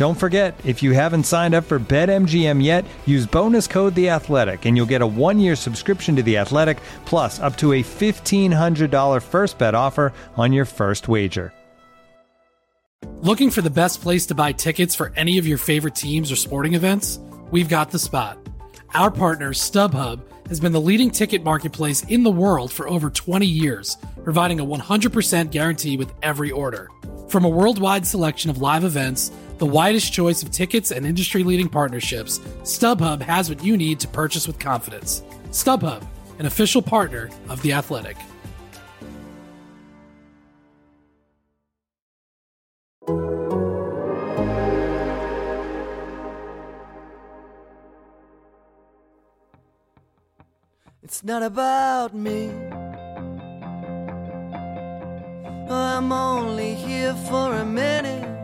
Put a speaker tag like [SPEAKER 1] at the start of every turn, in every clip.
[SPEAKER 1] Don't forget, if you haven't signed up for BetMGM yet, use bonus code The Athletic, and you'll get a one-year subscription to The Athletic, plus up to a fifteen hundred dollar first bet offer on your first wager.
[SPEAKER 2] Looking for the best place to buy tickets for any of your favorite teams or sporting events? We've got the spot. Our partner, StubHub, has been the leading ticket marketplace in the world for over 20 years, providing a 100% guarantee with every order. From a worldwide selection of live events, the widest choice of tickets and industry leading partnerships, StubHub has what you need to purchase with confidence. StubHub, an official partner of The Athletic.
[SPEAKER 3] It's not about me. I'm only here for a minute.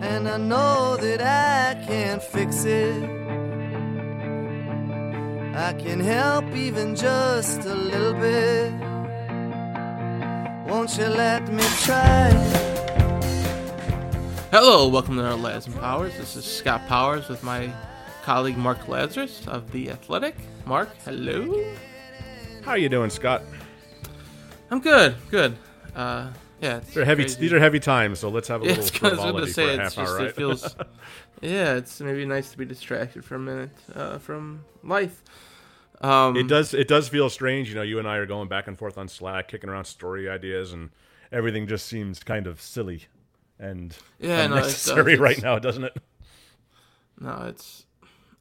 [SPEAKER 3] And I know that I can't fix it. I can help even just a little bit. Won't you let me try?
[SPEAKER 4] Hello, welcome to our Lads and Powers. This is Scott Powers with my colleague Mark Lazerus of The Athletic. Mark, hello.
[SPEAKER 5] How are you doing, Scott?
[SPEAKER 4] I'm good, good. Uh, yeah,
[SPEAKER 5] are heavy.
[SPEAKER 4] crazy.
[SPEAKER 5] These are heavy times, so let's have a
[SPEAKER 4] Yeah,
[SPEAKER 5] little
[SPEAKER 4] it's I was
[SPEAKER 5] frivolity
[SPEAKER 4] gonna
[SPEAKER 5] for
[SPEAKER 4] say
[SPEAKER 5] a half
[SPEAKER 4] just
[SPEAKER 5] hour, right?
[SPEAKER 4] it feels. yeah, it's maybe nice to be distracted for a minute uh, from life. Um,
[SPEAKER 5] it does. It does feel strange. You know, you and I are going back and forth on Slack, kicking around story ideas, and everything just seems kind of silly and
[SPEAKER 4] Yeah, no, it
[SPEAKER 5] right now, doesn't it?
[SPEAKER 4] No, it's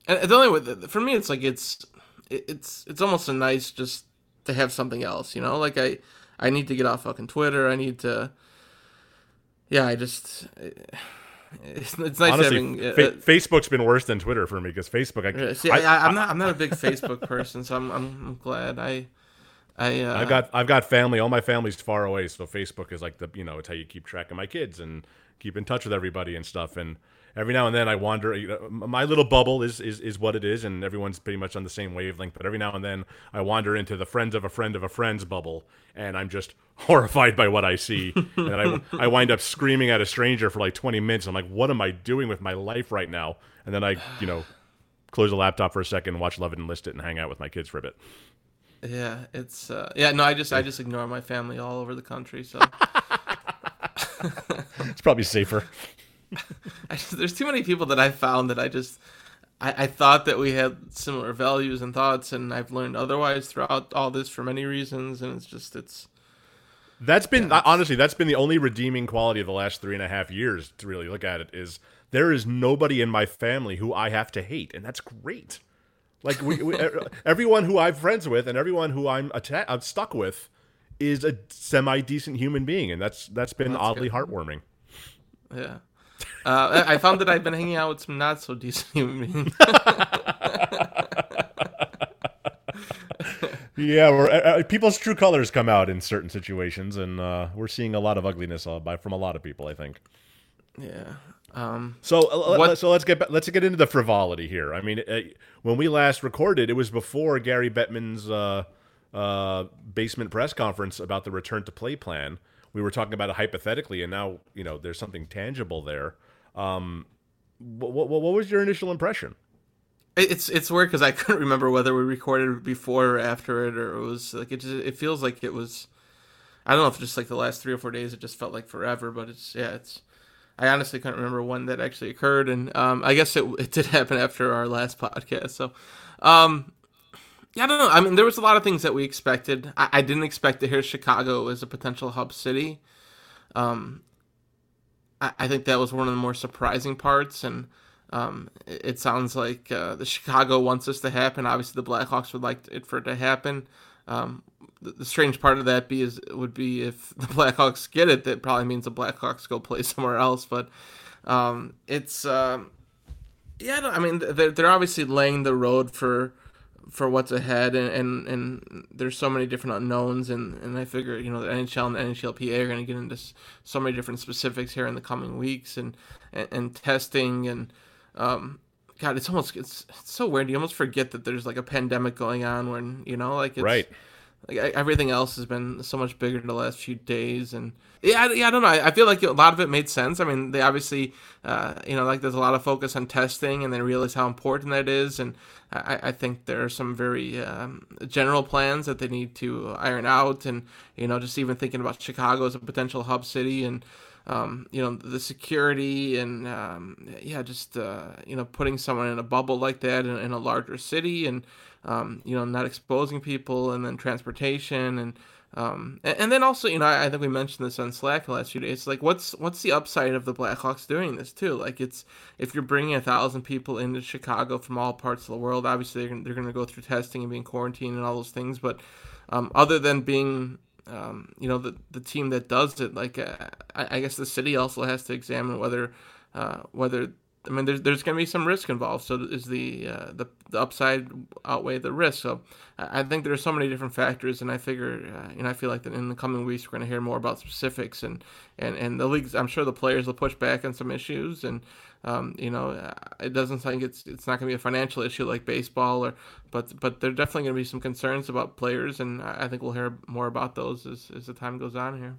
[SPEAKER 4] and the only way for me, it's like it's it's it's almost a nice just to have something else, you know. Like I I need to get off fucking Twitter. I need to. Yeah, I just. It's, it's nice
[SPEAKER 5] Honestly,
[SPEAKER 4] having. uh,
[SPEAKER 5] fa- Facebook's been worse than Twitter for me because Facebook. I,
[SPEAKER 4] see,
[SPEAKER 5] I,
[SPEAKER 4] am not. I'm not a big Facebook person, so I'm. I'm, I'm glad. I. I. Uh,
[SPEAKER 5] I've got I've got family. All my family's far away, so Facebook is like the you know it's how you keep track of my kids and keep in touch with everybody and stuff. And every now and then I wander. You know, my little bubble is, is is what it is, and everyone's pretty much on the same wavelength. But every now and then I wander into the friends of a friend of a friend's bubble, and I'm just horrified by what I see. and I I wind up screaming at a stranger for like 20 minutes. I'm like, what am I doing with my life right now? And then I you know close the laptop for a second, watch Love It and List It, and hang out with my kids for a bit.
[SPEAKER 4] Yeah, it's. Uh, yeah, no, I just. I just ignore my family all over the country. So.
[SPEAKER 5] It's probably safer.
[SPEAKER 4] I just, there's too many people that I found that I just I, I thought that we had similar values and thoughts, and I've learned otherwise throughout all this for many reasons, and it's just it's
[SPEAKER 5] That's been uh, honestly that's been the only redeeming quality of the last three and a half years to really look at it is there is nobody in my family who I have to hate, and that's great. Like we, we everyone who I'm friends with and everyone who I'm atta- I'm stuck with is a semi decent human being, and that's that's been
[SPEAKER 4] That's
[SPEAKER 5] oddly
[SPEAKER 4] good.
[SPEAKER 5] heartwarming.
[SPEAKER 4] yeah. Uh, I found that I've been hanging out with some not so decent human beings.
[SPEAKER 5] Yeah, we're, uh, uh, people's true colors come out in certain situations, and uh, we're seeing a lot of ugliness uh, by from a lot of people. I think.
[SPEAKER 4] yeah. Um.
[SPEAKER 5] So uh,
[SPEAKER 4] What-
[SPEAKER 5] so let's get let's get into the frivolity here. I mean, uh, when we last recorded, it was before Gary Bettman's uh, uh, basement press conference about the return to play plan. We were talking about it hypothetically, and now you know there's something tangible there. Um, what, what, what was your initial impression?
[SPEAKER 4] It's it's weird because I couldn't remember whether we recorded before or after it, or it was like it. Just, it feels like it was. I don't know if just like the last three or four days, it just felt like forever. But it's yeah, it's. I honestly couldn't remember when that actually occurred, and um, I guess it it did happen after our last podcast. So, um, yeah, I don't know. I mean, there was a lot of things that we expected. I, I didn't expect to hear Chicago as a potential hub city. Um, I, I think that was one of the more surprising parts, and um, it, it sounds like uh, the Chicago wants this to happen. Obviously, the Blackhawks would like it for it to happen. Um, the, the strange part of that be is would be if the Blackhawks get it, that probably means the Blackhawks go play somewhere else. But um, it's um, yeah, I mean they're they're obviously laying the road for for what's ahead, and, and, and there's so many different unknowns, and, and I figure you know the NHL and the NHLPA are going to get into so many different specifics here in the coming weeks, and and, and testing and um, God, it's almost it's, it's so weird. You almost forget that there's like a pandemic going on when you know like it's,
[SPEAKER 5] right
[SPEAKER 4] like everything else has been so much bigger in the last few days and yeah, yeah i don't know. I, I feel like a lot of it made sense. I mean they obviously uh, you know like there's a lot of focus on testing and they realize how important that is and i, I think there are some very um, general plans that they need to iron out and you know just even thinking about chicago as a potential hub city and um, you know the security and um, yeah just uh, you know putting someone in a bubble like that in, in a larger city and um, you know, not exposing people, and then transportation, and um, and, and, then also, you know, I, I, think we mentioned this on Slack the last few days. Like, what's what's the upside of the Blackhawks doing this too? Like, it's if you're bringing a thousand people into Chicago from all parts of the world, obviously they're, they're going to go through testing and being quarantined and all those things. But um, other than being um, you know the the team that does it. Like uh, I, I, guess the city also has to examine whether uh, whether I mean, there's there's going to be some risk involved. So is the uh, the, the upside outweigh the risk? So I think there's so many different factors, and I figure, uh, and I feel like that in the coming weeks we're going to hear more about specifics, and and and the leagues. I'm sure the players will push back on some issues, and um, you know, uh, it doesn't think it's it's not going to be a financial issue like baseball, or but but there definitely going to be some concerns about players, and I think we'll hear more about those as as the time goes on here.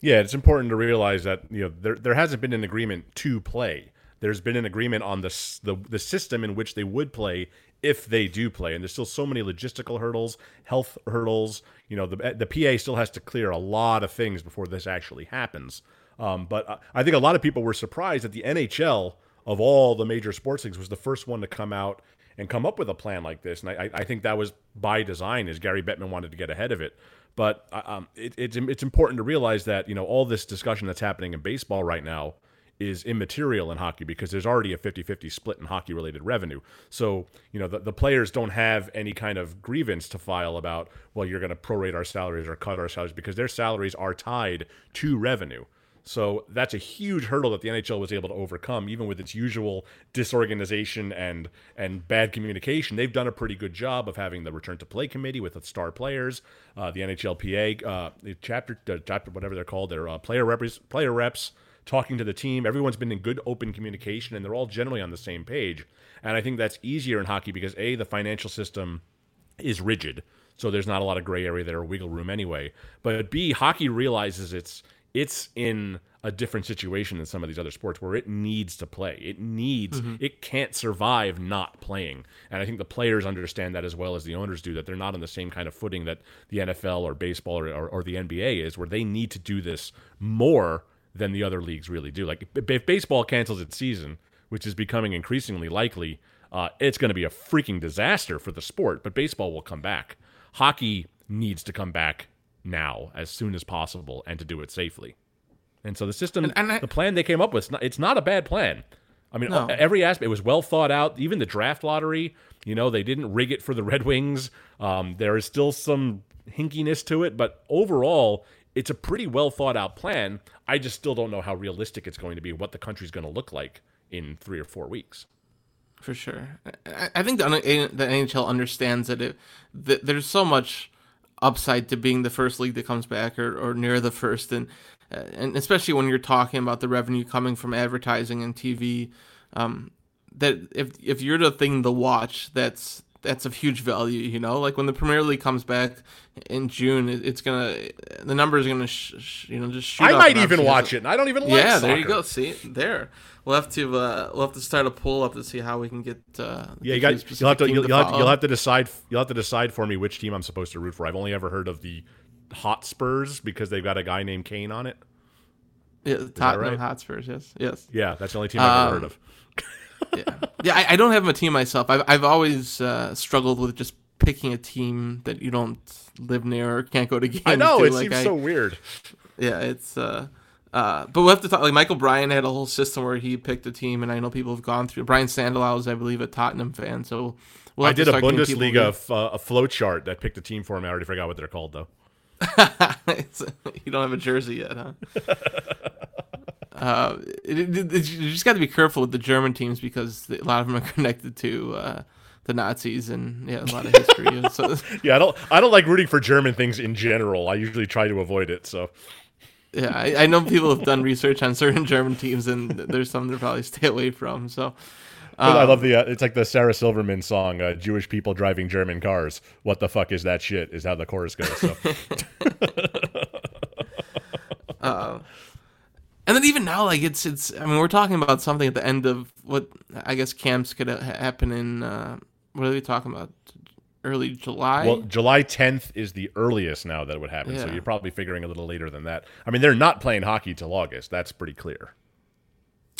[SPEAKER 5] Yeah, it's important to realize that you know there there hasn't been an agreement to play there's been an agreement on the, the the system in which they would play if they do play, and there's still so many logistical hurdles, health hurdles. You know, the the PA still has to clear a lot of things before this actually happens. Um, but I think a lot of people were surprised that the NHL of all the major sports leagues was the first one to come out and come up with a plan like this. And I, I think that was by design, as Gary Bettman wanted to get ahead of it. But uh, um, it, it's it's important to realize that you know all this discussion that's happening in baseball right now is immaterial in hockey because there's already a 50-50 split in hockey related revenue. So, you know, the, the players don't have any kind of grievance to file about, well, you're going to prorate our salaries or cut our salaries because their salaries are tied to revenue. So that's a huge hurdle that the NHL was able to overcome, even with its usual disorganization and and bad communication. They've done a pretty good job of having the return to play committee with the star players, uh, the NHLPA, uh, the chapter, the chapter, whatever they're called, their uh, player reps, player reps, talking to the team. Everyone's been in good open communication and they're all generally on the same page. And I think that's easier in hockey because A, the financial system is rigid. So there's not a lot of gray area there or wiggle room anyway. But B, hockey realizes it's it's in a different situation than some of these other sports where it needs to play. It needs mm-hmm. it can't survive not playing. And I think the players understand that as well as the owners do that they're not on the same kind of footing that the NFL or baseball or, or, or the NBA is where they need to do this more than the other leagues really do. Like if baseball cancels its season, which is becoming increasingly likely, uh, it's going to be a freaking disaster for the sport. But baseball will come back. Hockey needs to come back now as soon as possible and to do it safely. And so the system, and, and I, the plan they came up with, it's not, it's not a bad plan. I mean, no. every aspect it was well thought out. Even the draft lottery, you know, they didn't rig it for the Red Wings. Um, there is still some hinkiness to it, but overall, it's a pretty well thought out plan. I just still don't know how realistic it's going to be, what the country's going to look like in three or four weeks.
[SPEAKER 4] For sure, I think the, NHL understands that, it, that there's so much upside to being the first league that comes back or, or near the first, and uh, and especially when you're talking about the revenue coming from advertising and TV. Um, that if if you're the thing to watch, that's that's of huge value. You know, like when the Premier League comes back in June, it's gonna the numbers are gonna sh- sh- you know just shoot.
[SPEAKER 5] I might even watch it. And I don't even like.
[SPEAKER 4] Yeah,
[SPEAKER 5] soccer.
[SPEAKER 4] there you go. See there. We'll have to uh, we'll have to start a poll up to see how we can get. Uh,
[SPEAKER 5] yeah, you got you'll have to you'll, to you'll, have to, you'll have to decide you'll have to decide for me which team I'm supposed to root for. I've only ever heard of the Hotspurs because they've got a guy named Kane on it.
[SPEAKER 4] Yeah, Tottenham
[SPEAKER 5] right?
[SPEAKER 4] Hotspurs. Yes, yes.
[SPEAKER 5] Yeah, that's the only team I've ever
[SPEAKER 4] Um,
[SPEAKER 5] heard of.
[SPEAKER 4] Yeah, yeah. I, I don't have a team myself. I've I've always uh, struggled with just picking a team that you don't live near or can't go to games.
[SPEAKER 5] I know
[SPEAKER 4] to.
[SPEAKER 5] it
[SPEAKER 4] Like,
[SPEAKER 5] seems
[SPEAKER 4] I-
[SPEAKER 5] so weird.
[SPEAKER 4] Yeah, it's. uh uh, but we'll have to talk. Like Michael Bryan had a whole system where he picked a team, and I know people have gone through. Brian Sandalow is, I believe, a Tottenham fan. So we'll
[SPEAKER 5] I did a Bundesliga f- uh, a flow chart that picked a team for him. I already forgot what they're called though.
[SPEAKER 4] You don't have a jersey yet, huh? uh, it, it- it- you just got to be careful with the German teams because a lot of them are connected to uh, the Nazis and yeah, a lot of history. so
[SPEAKER 5] Yeah, I don't I don't like rooting for German things in general. I usually try to avoid it. So
[SPEAKER 4] yeah, I, I know people have done research on certain German teams, and there's some to probably stay away from. So.
[SPEAKER 5] I
[SPEAKER 4] um,
[SPEAKER 5] love the uh, it's like the Sarah Silverman song uh, Jewish people driving German cars. What the fuck is that shit? Is how the chorus goes. So.
[SPEAKER 4] And then even now, like it's it's. I mean, we're talking about something at the end of what I guess camps could ha- happen in. Uh, what are we talking about? Early July.
[SPEAKER 5] Well, July 10th is the earliest now that it would happen. So you're probably figuring a little later than that. I mean, they're not playing hockey till August. That's pretty clear.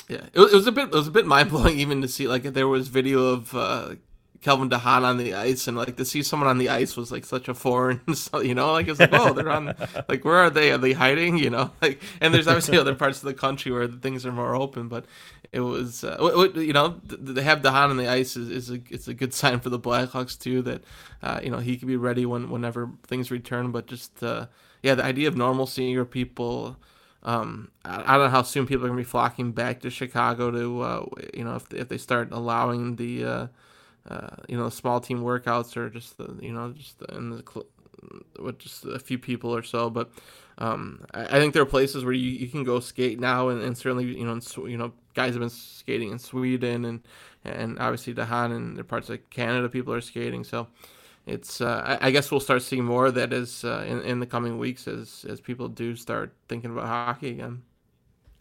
[SPEAKER 4] yeah, it, was- it was a bit. It was a bit mind blowing even to see like there was video of uh, Calvin de Haan on the ice, and like to see someone on the ice was like such a foreign. So, you know, like it's like oh they're on. Like where are they? Are they hiding? You know, like and there's obviously other parts of the country where things are more open, but it was uh, you know th- they have DeHaan on the ice is, is a it's a good sign for the Blackhawks too that uh, you know he can be ready when whenever things return, but just uh, yeah the idea of normalcy where people. Um, I, don't know how soon people are gonna be flocking back to Chicago to, uh, you know, if if they start allowing the, uh, you know, small team workouts or just the, you know, just the, in the cl- with just a few people or so. But um, I, I think there are places where you, you can go skate now, and, and certainly you know, in, you know, guys have been skating in Sweden and and obviously de Haan and are parts of Canada people are skating. So it's uh, I, I guess we'll start seeing more of that as uh, in in the coming weeks as as people do start thinking about hockey again.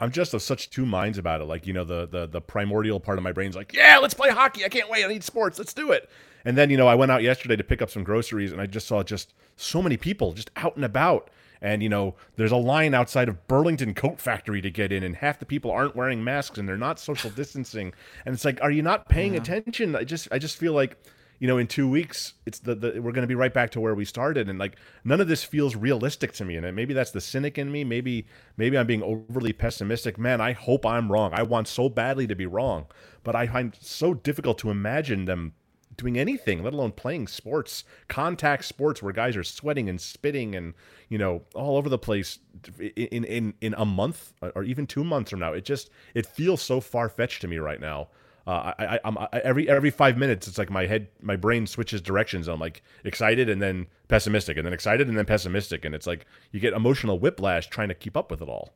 [SPEAKER 5] I'm just of such two minds about it. Like, you know, the the the primordial part of my brain's like, yeah, let's play hockey. I can't wait. I need sports. Let's do it. And then, you know, I went out yesterday to pick up some groceries and I just saw just so many people just out and about. And, you know, there's a line outside of Burlington Coat Factory to get in, and half the people aren't wearing masks and they're not social distancing. And it's like, are you not paying attention? I just I just feel like you know, in two weeks, it's the, the we're going to be right back to where we started, and like none of this feels realistic to me. And maybe that's the cynic in me. Maybe maybe I'm being overly pessimistic. Man, I hope I'm wrong. I want so badly to be wrong, but I find so difficult to imagine them doing anything, let alone playing sports, contact sports where guys are sweating and spitting and you know all over the place in in in a month or even two months from now. It just it feels so far fetched to me right now. Uh, I, I, I'm I, every every five minutes, it's like my head, my brain switches directions. I'm like excited and then pessimistic, and then excited and then pessimistic, and it's like you get emotional whiplash trying to keep up with it all.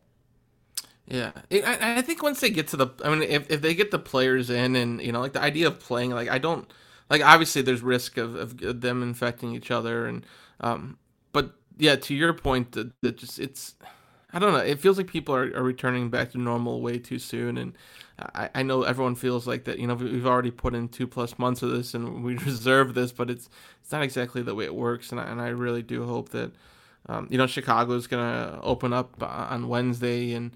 [SPEAKER 4] Yeah, I, I think once they get to the, I mean, if, if they get the players in, and you know, like the idea of playing, like I don't, like obviously there's risk of, of them infecting each other, and um, but yeah, to your point, that, just it's, I don't know, it feels like people are, are returning back to normal way too soon, and I, I know everyone feels like that, you know, we- we've already put in two plus months of this, and we deserve this, but it's it's not exactly the way it works, and I, and I really do hope that, um, you know, Chicago's gonna open up on Wednesday, and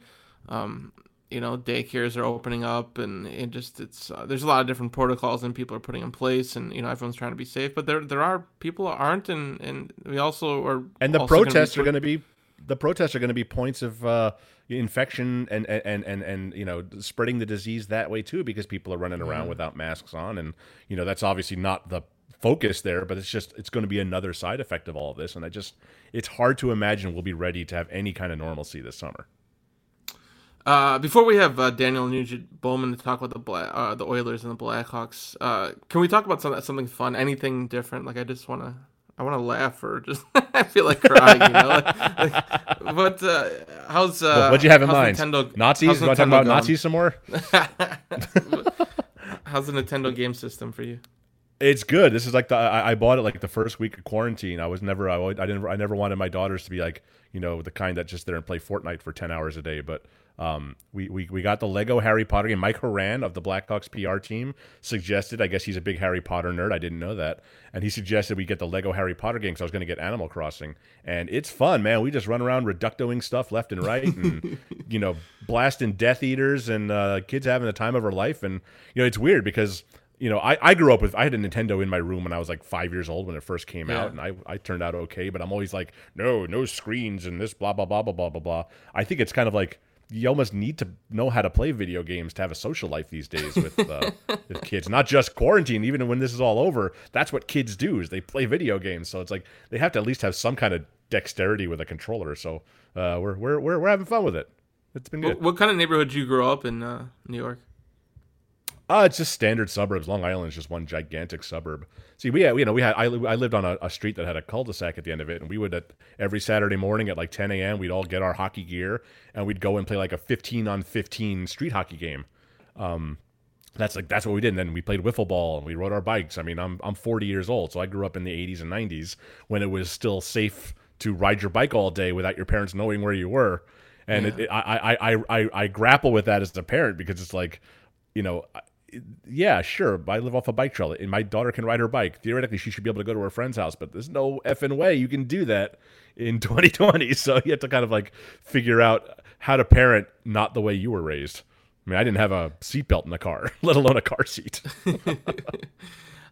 [SPEAKER 4] um, you know daycares are opening up and it just it's uh, there's a lot of different protocols and people are putting in place and you know everyone's trying to be safe but there there are people who aren't and and we also are
[SPEAKER 5] And the
[SPEAKER 4] also gonna be
[SPEAKER 5] protests are going to be the protests are going to be points of uh, infection and, and and and you know spreading the disease that way too because people are running around without masks on. And you know that's obviously not the focus there but it's just it's going to be another side effect of all of this. And I just it's hard to imagine we'll be ready to have any kind of normalcy this summer.
[SPEAKER 4] uh before we have uh, Daniel Nugent Bowman to talk about the Black uh, the Oilers and the Blackhawks uh can we talk about something something fun? Anything different? Like I just want to I want to laugh or just I feel like crying you know like, like, but uh how's uh
[SPEAKER 5] What'd you have in mind?
[SPEAKER 4] Nintendo,
[SPEAKER 5] Nazis? You want to talk about
[SPEAKER 4] going?
[SPEAKER 5] Nazis some more?
[SPEAKER 4] How's the Nintendo game system for you?
[SPEAKER 5] It's good. This is like the I, I bought it like the first week of quarantine. I was never I, always- I didn't I never wanted my daughters to be like you know the kind that just there and play Fortnite for ten hours a day. But Um, we, we we got the Lego Harry Potter game. Mike Horan of the Blackhawks PR team suggested. I guess he's a big Harry Potter nerd. I didn't know that, and he suggested we get the Lego Harry Potter game because I was going to get Animal Crossing, and it's fun, man. We just run around reductoing stuff left and right, and you know, blasting Death Eaters, and uh, kids having the time of our life. And you know, it's weird because you know, I, I grew up with I had a Nintendo in my room when I was like five years old when it first came yeah. out, and I, I turned out okay. But I'm always like, no, no screens and this blah blah blah blah blah blah blah. I think it's kind of like you almost need to know how to play video games to have a social life these days with, uh, with kids. Not just quarantine, even when this is all over. That's what kids do is they play video games. So it's like they have to at least have some kind of dexterity with a controller. So uh, we're, we're we're we're having fun with it. It's been good.
[SPEAKER 4] What, what kind of neighborhood did you grow up in uh, New York?
[SPEAKER 5] Uh, it's just standard suburbs. Long Island is just one gigantic suburb. See, we had, you know, we had, I, I lived on a, a street that had a cul-de-sac at the end of it, and we would, at, every Saturday morning at like 10 a.m., we'd all get our hockey gear, and we'd go and play like a 15 on 15 street hockey game. Um, that's like, that's what we did. And then we played wiffle ball, and we rode our bikes. I mean, I'm, I'm 40 years old, so I grew up in the 80s and 90s when it was still safe to ride your bike all day without your parents knowing where you were. And yeah. it, it, I, I, I, I grapple with that as a parent because it's like, you know, yeah, sure. I live off a bike trail, and my daughter can ride her bike. Theoretically, she should be able to go to her friend's house, but there's no effing way you can do that in 2020. So you have to kind of like figure out how to parent not the way you were raised. I mean, I didn't have a seatbelt in the car, let alone a car seat.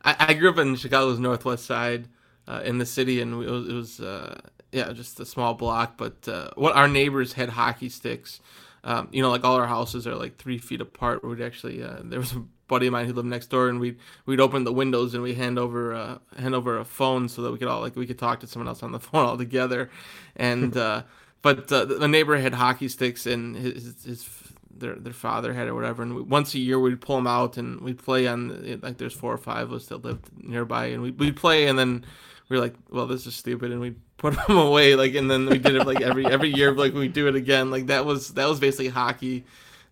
[SPEAKER 4] I, I, grew up in Chicago's northwest side, uh, in the city, and it was, it was uh, yeah, just a small block. But uh, what our neighbors had hockey sticks um, you know, like all our houses are like three feet apart. We'd actually uh, there was a buddy of mine who lived next door, and we'd we'd open the windows and we hand over uh, hand over a phone so that we could all like we could talk to someone else on the phone all together. And uh, but uh, the neighbor had hockey sticks, and his, his their their father had or whatever. And we, once a year we'd pull them out and we'd play on like there's four or five of us that lived nearby, and we we'd play, and then we are like, well, this is stupid, and we put them away. Like, and then we did it like every every year. Like we do it again. Like that was that was basically hockey.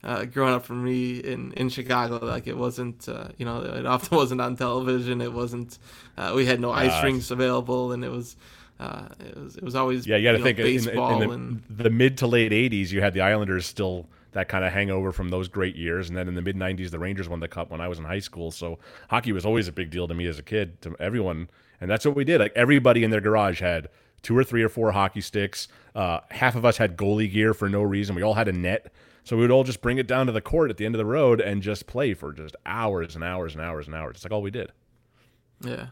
[SPEAKER 4] Uh, growing up for me in, in Chicago, like it wasn't, uh, you know, it often wasn't on television. It wasn't, uh, we had no ice uh, rinks available, and it was, uh, it was, it was always,
[SPEAKER 5] yeah. You got to
[SPEAKER 4] think
[SPEAKER 5] baseball
[SPEAKER 4] in, the, in
[SPEAKER 5] the, the mid to late '80s, you had the Islanders still that kind of hangover from those great years. And then in the mid 90s, the Rangers won the cup when I was in high school. So hockey was always a big deal to me as a kid, to everyone. And that's what we did. Like everybody in their garage had two or three or four hockey sticks. Uh, half of us had goalie gear for no reason. We all had a net. So we would all just bring it down to the court at the end of the road and just play for just hours and hours and hours and hours. It's like all we did.
[SPEAKER 4] Yeah.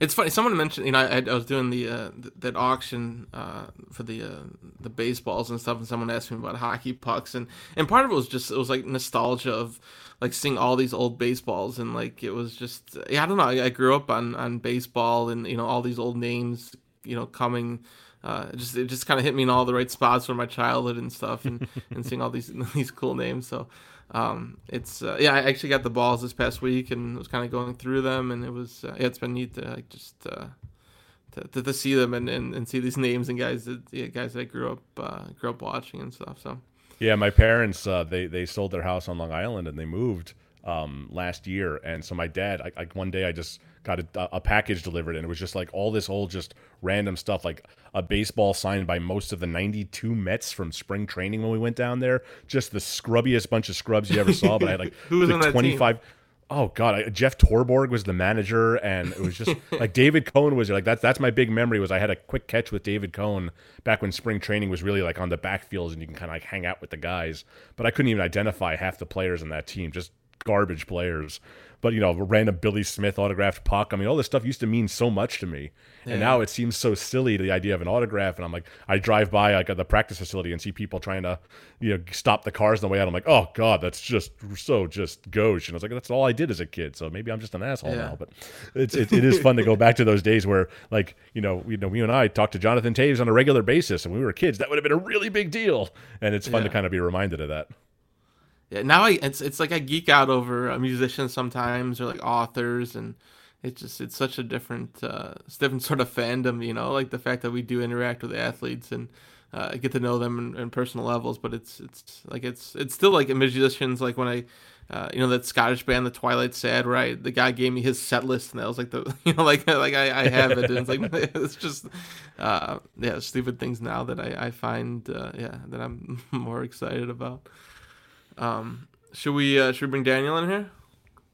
[SPEAKER 4] It's funny. Someone mentioned, you know, I, I was doing the uh, that auction uh, for the uh, the baseballs and stuff, and someone asked me about hockey pucks, and and part of it was just it was like nostalgia of like seeing all these old baseballs, and like it was just yeah, I don't know. I, I grew up on on baseball, and you know all these old names you know coming uh, just it just kind of hit me in all the right spots from my childhood and stuff, and, and seeing all these these cool names. So um, it's uh, yeah, I actually got the balls this past week and was kind of going through them, and it was uh, yeah, it's been neat to like just uh, to, to, to, see them and, and, and see these names and guys that yeah, guys that I grew up uh, grew up watching and stuff. So
[SPEAKER 5] yeah, my parents uh, they they sold their house on Long Island and they moved um, last year, and so my dad, I, like one day, I just got a, a, package delivered, and it was just like all this old, just random stuff, like a baseball signed by most of the '92 Mets from spring training when we went down there. Just the scrubbiest bunch of scrubs you ever saw. But I had like
[SPEAKER 4] who was like on 25. Team?
[SPEAKER 5] Oh God, I, Jeff Torborg was the manager, and it was just like David Cone was like that's that's my big memory. Was I had a quick catch with David Cone back when spring training was really like on the backfields and you can kind of like hang out with the guys. But I couldn't even identify half the players in that team. Just garbage players. But you know, random Billy Smith autographed puck. I mean, all this stuff used to mean so much to me, yeah. and now it seems so silly. The idea of an autograph, and I'm like, I drive by like at the practice facility and see people trying to, you know, stop the cars on the way out. I'm like, oh god, that's just so just gauche. And I was like, that's all I did as a kid. So maybe I'm just an asshole yeah. now. But it's it, it is fun to go back to those days where like you know, you know, you and I talked to Jonathan Toews on a regular basis, and we were kids. That would have been a really big deal, and it's fun yeah. to kind of be reminded of that
[SPEAKER 4] yeah, now I it's it's like I geek out over musicians sometimes or like authors and it's just it's such a different uh it's different sort of fandom, you know, like the fact that we do interact with athletes and uh, get to know them in, in, personal levels. But it's it's like it's it's still like musicians like when I. Uh, you know that Scottish band, the Twilight Sad, right? The guy gave me his set list, and that was like the, you know, like like I, I have it, and it's like it's just, uh, yeah, stupid things now that I I find, uh, yeah, that I'm more excited about. Um, should we uh, should we bring Daniel in here?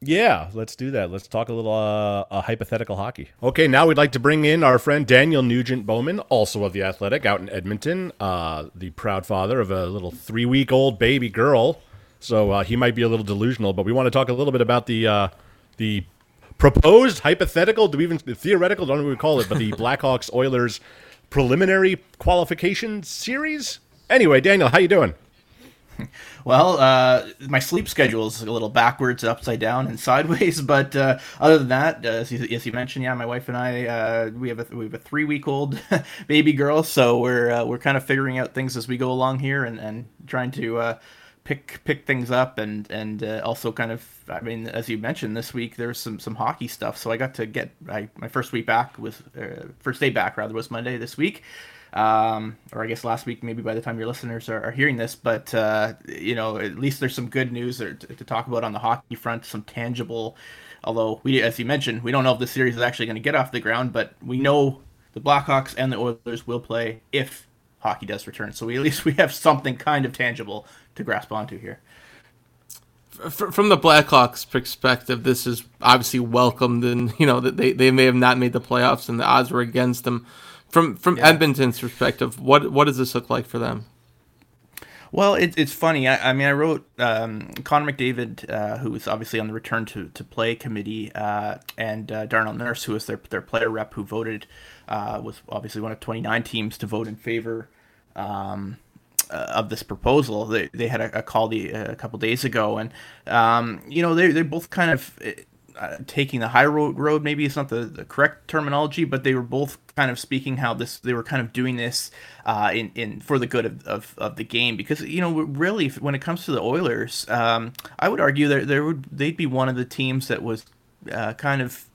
[SPEAKER 5] Yeah, let's do that. Let's talk a little uh, hypothetical hockey. Okay, now we'd like to bring in our friend Daniel Nugent Bowman, also of the Athletic, out in Edmonton, uh, the proud father of a little three-week-old baby girl. So uh, he might be a little delusional, but we want to talk a little bit about the uh, the proposed hypothetical, do we even theoretical? Don't know what we call it, but the Blackhawks Oilers preliminary qualification series. Anyway, Daniel, how you doing?
[SPEAKER 6] Well, uh, my sleep schedule is a little backwards, upside down, and sideways. But uh, other than that, uh, as, you, as, you, mentioned, yeah, my wife and I uh, we have a we have a three week old baby girl, so we're uh, we're kind of figuring out things as we go along here, and, and trying to uh, pick pick things up, and and also kind of I mean, as you mentioned, this week there's some some hockey stuff, so I got to get I, my first week back was first day back rather was Monday this week um, or I guess last week, maybe by the time your listeners are, are hearing this. But uh, you know, at least there's some good news to, to, talk about on the hockey front, some tangible. Although we, as you mentioned, we don't know if the series is actually going to get off the ground, but we know the Blackhawks and the Oilers will play if hockey does return. So we, at least we have something kind of tangible to grasp onto here.
[SPEAKER 4] From the Blackhawks' perspective, this is obviously welcomed, and you know that they, they may have not made the playoffs, and the odds were against them from from yeah. Edmonton's perspective, what what does this look like for them?
[SPEAKER 6] Well, it, it's funny. I, I, mean, I wrote um, Connor McDavid, uh, who was obviously on the return to, to play committee, uh, and uh, Darnell Nurse, who was their their player rep, who voted uh, was obviously one of 29 teams to vote in favor um, uh, of this proposal. They, they had a, a call the, a couple days ago, and um, you know they they both kind of uh, taking the high road road maybe it's not the, the correct terminology but they were both kind of speaking how this they were kind of doing this uh, in in for the good of, of, of the game. Because you know really when it comes to the Oilers um, I would argue that there would they'd be one of the teams that was uh, kind of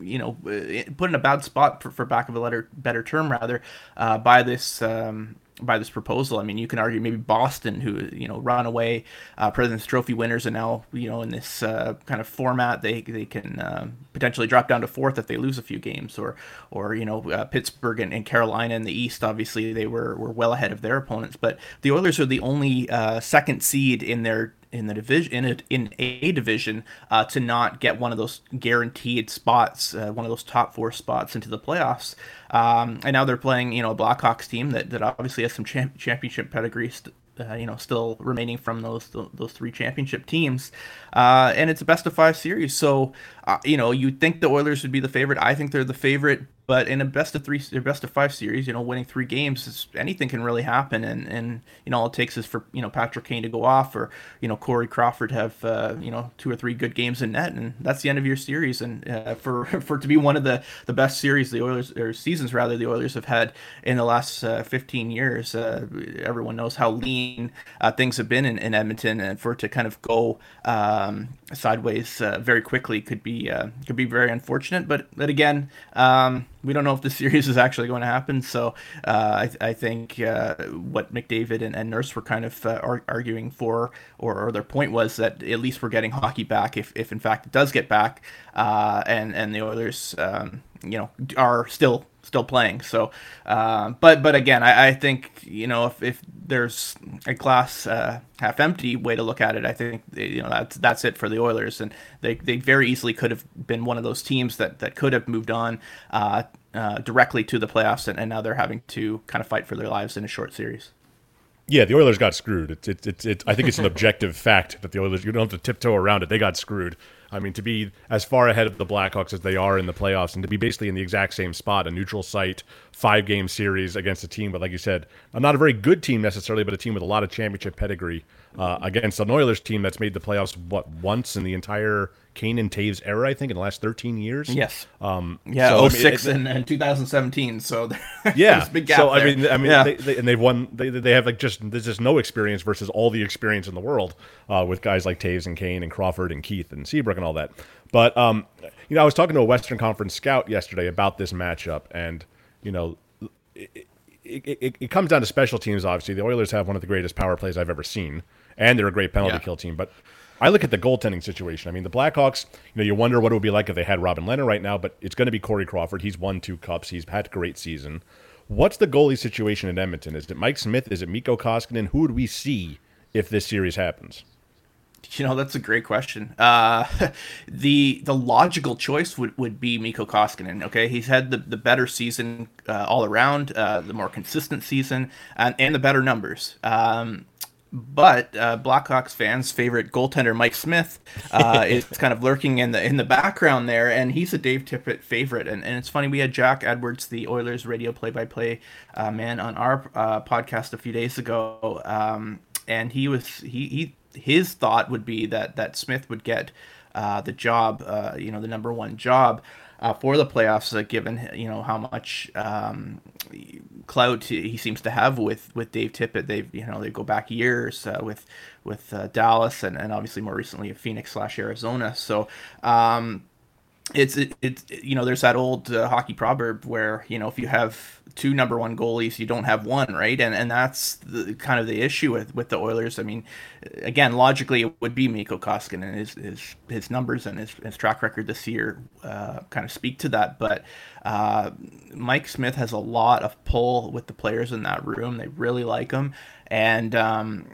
[SPEAKER 6] you know uh, put in a bad spot for, for back of a letter better term rather uh, by this um, by this proposal. I mean, you can argue maybe Boston, who you know runaway uh, President's Trophy winners, and now you know in this uh, kind of format, they they can uh, potentially drop down to fourth if they lose a few games, or or you know uh, Pittsburgh and, and, Carolina in the East. Obviously, they were were well ahead of their opponents, but the Oilers are the only uh, second seed in their in the division in a, in a division uh, to not get one of those guaranteed spots, uh, one of those top four spots into the playoffs. Um, and now they're playing, you know, a Blackhawks team that, that obviously has some champ- championship pedigree. St- uh, you know, still remaining from those those three championship teams, uh, and it's a best of five series. So, uh, you know, you'd think the Oilers would be the favorite. I think they're the favorite, but in a best of three or best of five series, you know, winning three games, anything can really happen. And and you know, all it takes is for you know Patrick Kane to go off, or you know Corey Crawford to have uh, you know two or three good games in net, and that's the end of your series. And uh, for for to be one of the the best series the Oilers or seasons rather the Oilers have had in the last uh, 15 years, uh, everyone knows how lean uh, things have been in, in Edmonton, and for it to kind of go um, sideways uh, very quickly could be could be very unfortunate. But but again. Um, we don't know if the series is actually going to happen. So uh, I, I, think uh, what McDavid and, and, Nurse were kind of uh, arguing for, or, or, their point was that at least we're getting hockey back if, if in fact it does get back, uh, and and the Oilers, um, you know, are still still playing. So, uh, but but again, I, I, think you know if, if there's a glass uh, half empty way to look at it, I think you know that's that's it for the Oilers, and they, they very easily could have been one of those teams that that could have moved on. Uh, uh, directly to the playoffs, and, and now they're having to kind of fight for their lives in a short series.
[SPEAKER 5] Yeah, the Oilers got screwed. It's it, it, it, I think it's an objective fact that the Oilers, you don't have to tiptoe around it. They got screwed. I mean, to be as far ahead of the Blackhawks as they are in the playoffs and to be basically in the exact same spot, a neutral site, five game series against a team, but like you said, not a very good team necessarily, but a team with a lot of championship pedigree uh, against an Oilers team that's made the playoffs, what, once in the entire Kane and Toews era, I think, in the last 13 years.
[SPEAKER 6] Yes.
[SPEAKER 5] Um,
[SPEAKER 6] yeah, so, 06 I mean, and, and 2017. So
[SPEAKER 5] yeah.
[SPEAKER 6] big gap
[SPEAKER 5] so
[SPEAKER 6] there.
[SPEAKER 5] I mean, I mean,
[SPEAKER 6] yeah.
[SPEAKER 5] they, they, and they've won. They, they have like just there's just no experience versus all the experience in the world uh, with guys like Toews and Kane and Crawford and Keith and Seabrook and all that. But um, you know, I was talking to a Western Conference scout yesterday about this matchup, and you know, it, it, it, it, comes down to special teams. Obviously, the Oilers have one of the greatest power plays I've ever seen, and they're a great penalty yeah. kill team. But I look at the goaltending situation. I mean, the Blackhawks. You know, you wonder what it would be like if they had Robin Lehner right now, but it's going to be Corey Crawford. He's won two cups. He's had a great season. What's the goalie situation in Edmonton? Is it Mike Smith? Is it Mikko Koskinen? Who would we see if this series happens?
[SPEAKER 6] You know, that's a great question. Uh, the the logical choice would, would be Mikko Koskinen. Okay, he's had the, the better season uh, all around, uh, the more consistent season, and, and the better numbers. Um, but uh, Blackhawks fans' favorite goaltender Mike Smith uh, is kind of lurking in the in the background there, and he's a Dave Tippett favorite. And, and it's funny we had Jack Edwards, the Oilers radio play-by-play uh, man, on our uh, podcast a few days ago, um, and he was he, he his thought would be that that Smith would get uh, the job, uh, you know, the number one job uh, for the playoffs, uh, given you know how much um, clout he seems to have with with Dave Tippett. They you know they go back years uh, with with uh, Dallas and, and obviously more recently Phoenix slash Arizona. So. Um, it's it, it's you know there's that old uh, hockey proverb where you know if you have two number one goalies you don't have one right? And and that's the kind of the issue with with the Oilers. I mean again logically it would be Mikko Koskinen and his his his numbers and his, his track record this year uh, kind of speak to that. But uh, Mike Smith has a lot of pull with the players in that room. They really like him. And um,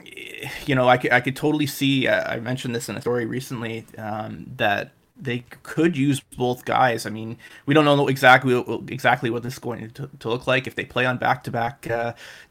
[SPEAKER 6] you know I could, I could totally see I mentioned this in a story recently um, that they could use both guys. I mean, we don't know exactly exactly what this is going to, to look like if they play on back to back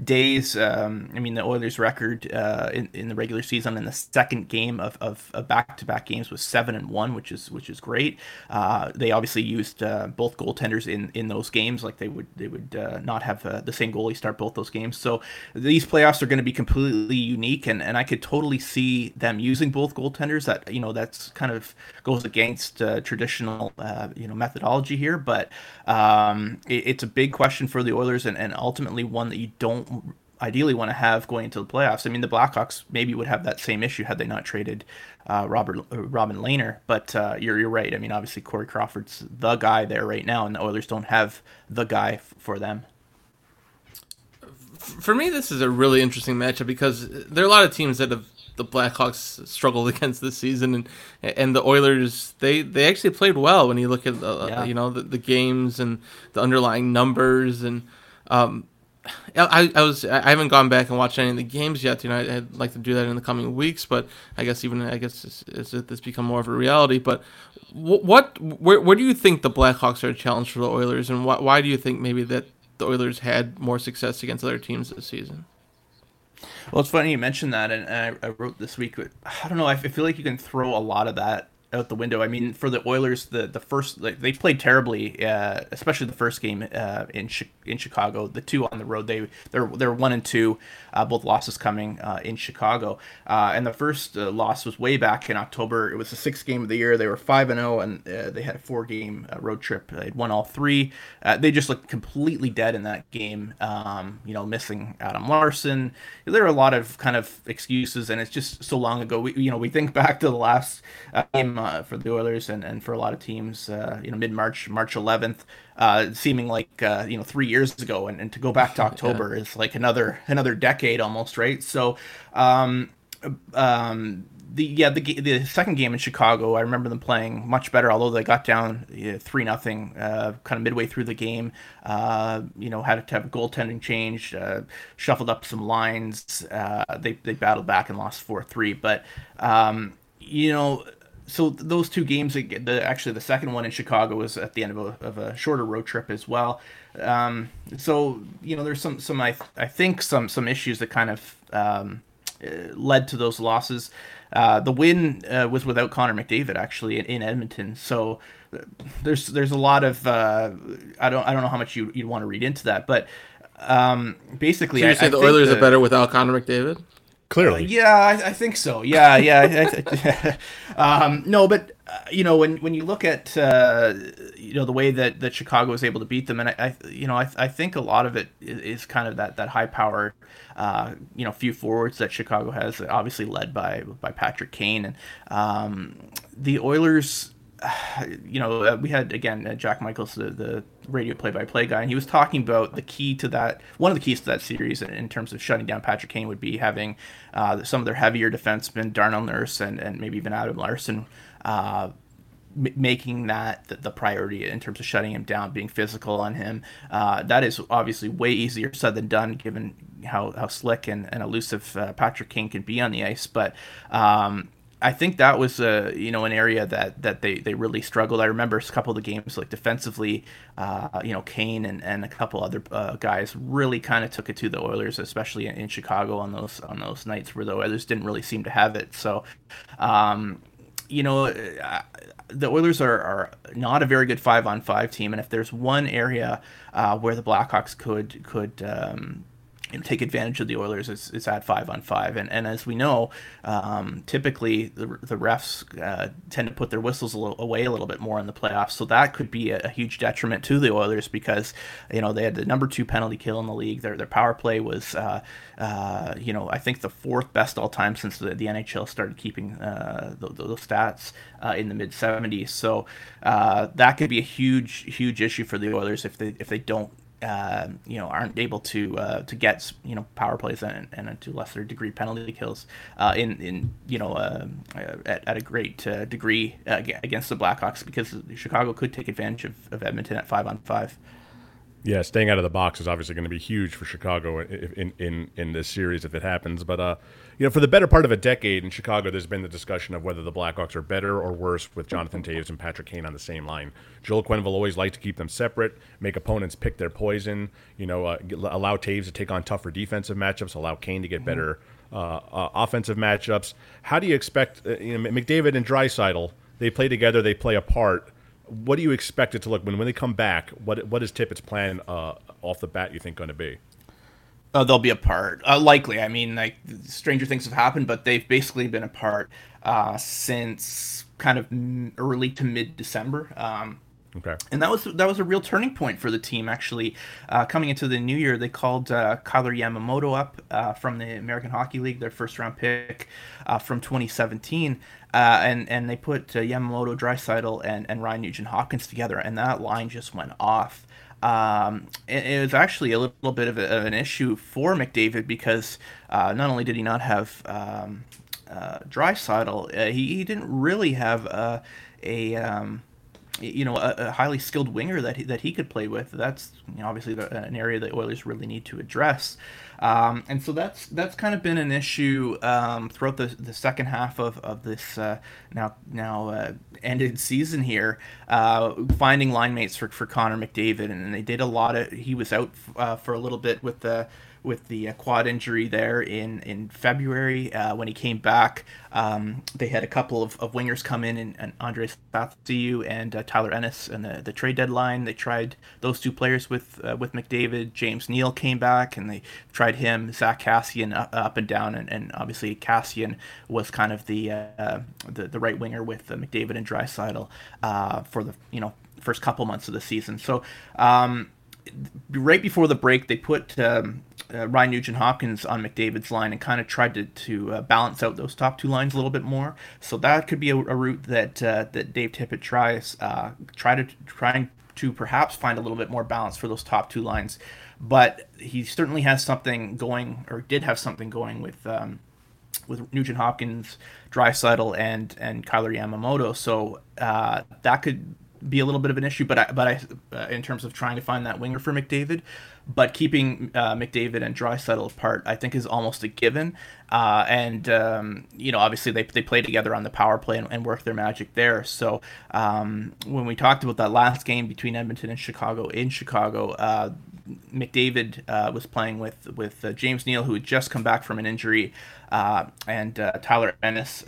[SPEAKER 6] days. Um, I mean, the Oilers' record uh, in, in the regular season in the second game of of back to back games was seven and one, which is which is great. Uh, they obviously used uh, both goaltenders in, in those games, like they would they would uh, not have uh, the same goalie start both those games. So these playoffs are going to be completely unique, and, and I could totally see them using both goaltenders. That you know that's kind of goes against against uh, traditional uh, you know methodology here, but um, it, it's a big question for the Oilers and, and ultimately one that you don't ideally want to have going into the playoffs. I mean, the Blackhawks maybe would have that same issue had they not traded uh, Robert uh, Robin Lehner. But uh, you're you're right. I mean, obviously Corey Crawford's the guy there right now, and the Oilers don't have the guy f- for them.
[SPEAKER 4] For me, this is a really interesting matchup because there are a lot of teams that have the Blackhawks struggled against this season, and and the Oilers they they actually played well when you look at uh, yeah. you know the, the, games and the underlying numbers and um, I, I was I haven't gone back and watched any of the games yet. You know, I, would like to do that in the coming weeks, but I guess even I guess as, as this become more of a reality. But what where where do you think the Blackhawks are a challenge for the Oilers, and why why do you think maybe that the Oilers had more success against other teams this season?
[SPEAKER 6] Well, it's funny you mentioned that, and I, I wrote this week. I don't know. I feel like you can throw a lot of that out the window. I mean, for the Oilers, the the first like, they played terribly, uh, especially the first game uh, in in Chicago. The two on the road, they they're they're one and two, uh, both losses coming uh, in Chicago. Uh, and the first uh, loss was way back in October. It was the sixth game of the year. They were five and zero, and they had a four game road trip. They'd won all three. they just looked completely dead in that game. Um, you know, missing Adam Larsson. There are a lot of kind of excuses, and it's just so long ago. We you know we think back to the last game uh, for the Oilers and, and for a lot of teams, uh, you know, mid March, March 11th, uh, seeming like uh, you know three years ago, and, and to go back to October yeah. is like another another decade almost, right? So, um, um, the yeah the the second game in Chicago, I remember them playing much better, although they got down three yeah, nothing, uh, kind of midway through the game. Uh, you know, had to have a goaltending change, uh, shuffled up some lines. Uh, they they battled back and lost four three, but um, you know so those two games, the, actually the second one in Chicago was at the end of a, of a shorter road trip as well. Um, so you know, there's some some I I think some some issues that kind of um, uh, led to those losses. Uh, the win uh, was without Connor McDavid actually in, in Edmonton. So uh, there's there's a lot of uh, I don't I don't know how much you you'd want to read into that, but um, basically,
[SPEAKER 4] so you
[SPEAKER 6] I,
[SPEAKER 4] say
[SPEAKER 6] I
[SPEAKER 4] the Oilers the, are better without Connor McDavid.
[SPEAKER 5] Clearly,
[SPEAKER 6] uh, yeah, I, I, think so. Yeah, yeah. um, no, but uh, you know, when when you look at uh, you know the way that, that Chicago was able to beat them, and I, I you know, I, I think a lot of it is, kind of that that high power, uh, you know, few forwards that Chicago has, obviously led by by Patrick Kane, and um, the Oilers you know, uh, we had again uh, Jack Michaels, the, the radio play-by-play guy, and he was talking about the key to that. One of the keys to that series, in, terms of shutting down Patrick Kane, would be having uh, some of their heavier defensemen, Darnell Nurse and, and maybe even Adam Larsson, uh, making that the, the, priority in terms of shutting him down, being physical on him. Uh, that is obviously way easier said than done, given how, how slick and, and elusive uh, Patrick Kane can be on the ice. But um, I think that was a you know an area that that they, they really struggled. I remember a couple of the games like defensively, uh, you know Kane and, and a couple other uh, guys really kind of took it to the Oilers, especially in, in, Chicago on those on those nights where the Oilers didn't really seem to have it. So, um, you know, uh, the Oilers are, are not a very good five on five team, and if there's one area uh, where the Blackhawks could could um, know, take advantage of the Oilers is, is at five on five. And, and as we know, um, typically the, the refs uh, tend to put their whistles a little, away a little bit more in the playoffs. So that could be a, a, huge detriment to the Oilers because, you know, they had the number two penalty kill in the league. Their, their power play was, uh, uh, you know, I think the fourth best all time since the, the NHL started keeping uh, those, those stats uh, in the mid 70s. So uh, that could be a huge, huge issue for the Oilers if they, if they don't uh, you know aren't able to uh, to get you know power plays and, and to lesser degree penalty kills uh, in in you know uh, at, at a great uh, degree against the Blackhawks because Chicago could take advantage of, of Edmonton at five on five.
[SPEAKER 5] Yeah, staying out of the box is obviously going to be huge for Chicago in in in this series if it happens. But uh, you know, for the better part of a decade in Chicago, there's been the discussion of whether the Blackhawks are better or worse with Jonathan Toews and Patrick Kane on the same line. Joel Quenneville always liked to keep them separate, make opponents pick their poison. You know, uh, allow Toews to take on tougher defensive matchups, allow Kane to get better uh, uh, offensive matchups. How do you expect? Uh, you know, McDavid and Draisaitl, they play together, they play apart what do you expect it to look when when they come back? What what is Tippett's plan uh, off the bat? You think going to be?
[SPEAKER 6] Uh, they'll be apart, uh, likely. I mean, like stranger things have happened, but they've basically been apart uh, since kind of early to mid December. Um,
[SPEAKER 5] Okay.
[SPEAKER 6] And that was that was a real turning point for the team. Actually, uh, coming into the new year, they called uh, Kailer Yamamoto up uh, from the American Hockey League, their first round pick uh, from 2017, uh, and and they put uh, Yamamoto, Draisaitl, and and Ryan Nugent Hopkins together, and that line just went off. Um, it, it, was actually a little bit of, a, of an issue for McDavid because not only did he not have um, Draisaitl, he, he didn't really have a um, you know, a, a, highly skilled winger that he, that he could play with. That's you know, obviously the, an area that Oilers really need to address. Um, and so that's that's kind of been an issue um, throughout the, the second half of, of this uh, now now uh, ended season here, uh, finding line mates for, for Connor McDavid, and they did a lot of. He was out uh, for a little bit with the with the uh, quad injury there in in February. Uh, when he came back, um, they had a couple of, of wingers come in, and, and Andreas Athanasiou and uh, Tyler Ennis, and the, the trade deadline. They tried those two players with uh, with McDavid. James Neal came back, and they tried him. Zach Kassian up, up and down, and, and obviously Kassian was kind of the uh, the, the right winger with uh, McDavid and Draisaitl for the you know first couple months of the season. So. Um, right before the break, they put um, uh, Ryan Nugent Hopkins on McDavid's line and kind of tried to, to uh, balance out those top two lines a little bit more. So that could be a, a route that uh, that Dave Tippett tries uh, try to trying to perhaps find a little bit more balance for those top two lines. But he certainly has something going, or did have something going with um, with Nugent Hopkins, Draisaitl, and and Kailer Yamamoto. So uh, that could be a little bit of an issue, but I, but I, uh, in terms of trying to find that winger for McDavid, but keeping uh, McDavid and Draisaitl apart, I think is almost a given. Uh, and um, you know, obviously they, they play together on the power play and, and work their magic there. So um, when we talked about that last game between Edmonton and Chicago in Chicago, uh, McDavid uh, was playing with with uh, James Neal, who had just come back from an injury, and Tyler Ennis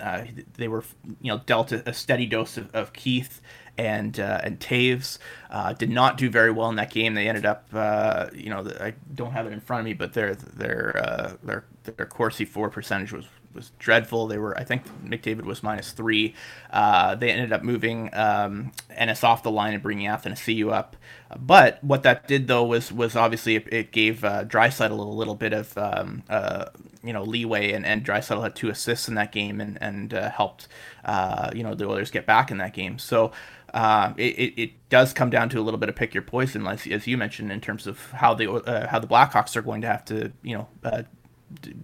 [SPEAKER 6] uh, they were you know dealt a, a steady dose of, of Keith and uh, and Toews uh, did not do very well in that game. They ended up uh, you know I don't have it in front of me, but their their uh, their their Corsi for percentage was was dreadful. They were I think McDavid was minus three. Uh, they ended up moving um, Ennis off the line and bringing Athanasiou up. But what that did though was was obviously it, it gave uh, Draisaitl a little bit of um, uh, you know leeway, and and Draisaitl had two assists in that game, and and uh, helped uh, you know the Oilers get back in that game. So. Uh, it, it, does come down to a little bit of pick your poison, as, as you mentioned, in terms of how the uh, how the Blackhawks are going to have to, you know, uh,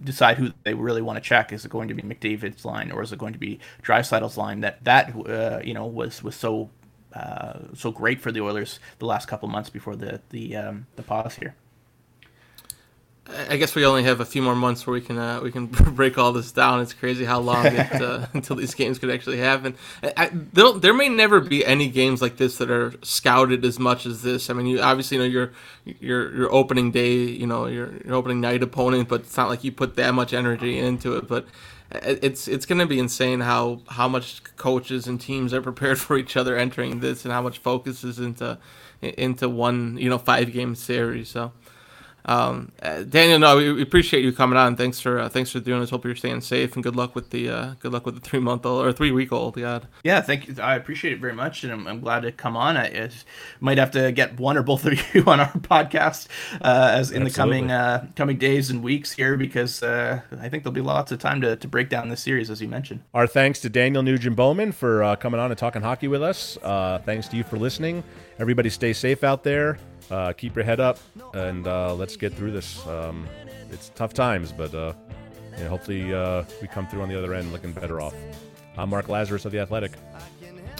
[SPEAKER 6] decide who they really want to check. Is it going to be McDavid's line or is it going to be Draisaitl's line? That that uh, you know was was so so great for the Oilers the last couple months before the the um, the pause here.
[SPEAKER 4] I guess we only have a few more months where we can uh, we can break all this down. It's crazy how long it, uh, until these games could actually happen. I, there may never be any games like this that are scouted as much as this. I mean, you obviously know your your your opening day, you know your, your opening night opponent, but it's not like you put that much energy into it. But it's it's going to be insane how how much coaches and teams are prepared for each other entering this, and how much focus is into into one you know five game series. So. Um, uh, Daniel, no, we, appreciate you coming on. Thanks for uh, thanks for doing this. Hope you're staying safe and good luck with the uh, good luck with the three month old or three week old. God.
[SPEAKER 6] Yeah, thank you. I appreciate it very much, and I'm, I'm glad to come on. I, I, might have to get one or both of you on our podcast uh, as in Absolutely. the coming uh, coming days and weeks here because uh, I think there'll be lots of time to, to break down this series as you mentioned.
[SPEAKER 5] Our thanks to Daniel Nugent Bowman for coming on and talking hockey with us. thanks to you for listening. Everybody, stay safe out there uh, keep your head up and uh, let's get through this. Um, it's tough times, but uh, yeah, hopefully uh, we come through on the other end looking better off. I'm Mark Lazerus of The Athletic.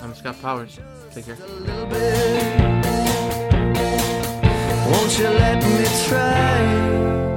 [SPEAKER 4] I'm Scott Powers. Take care. Won't you let me try?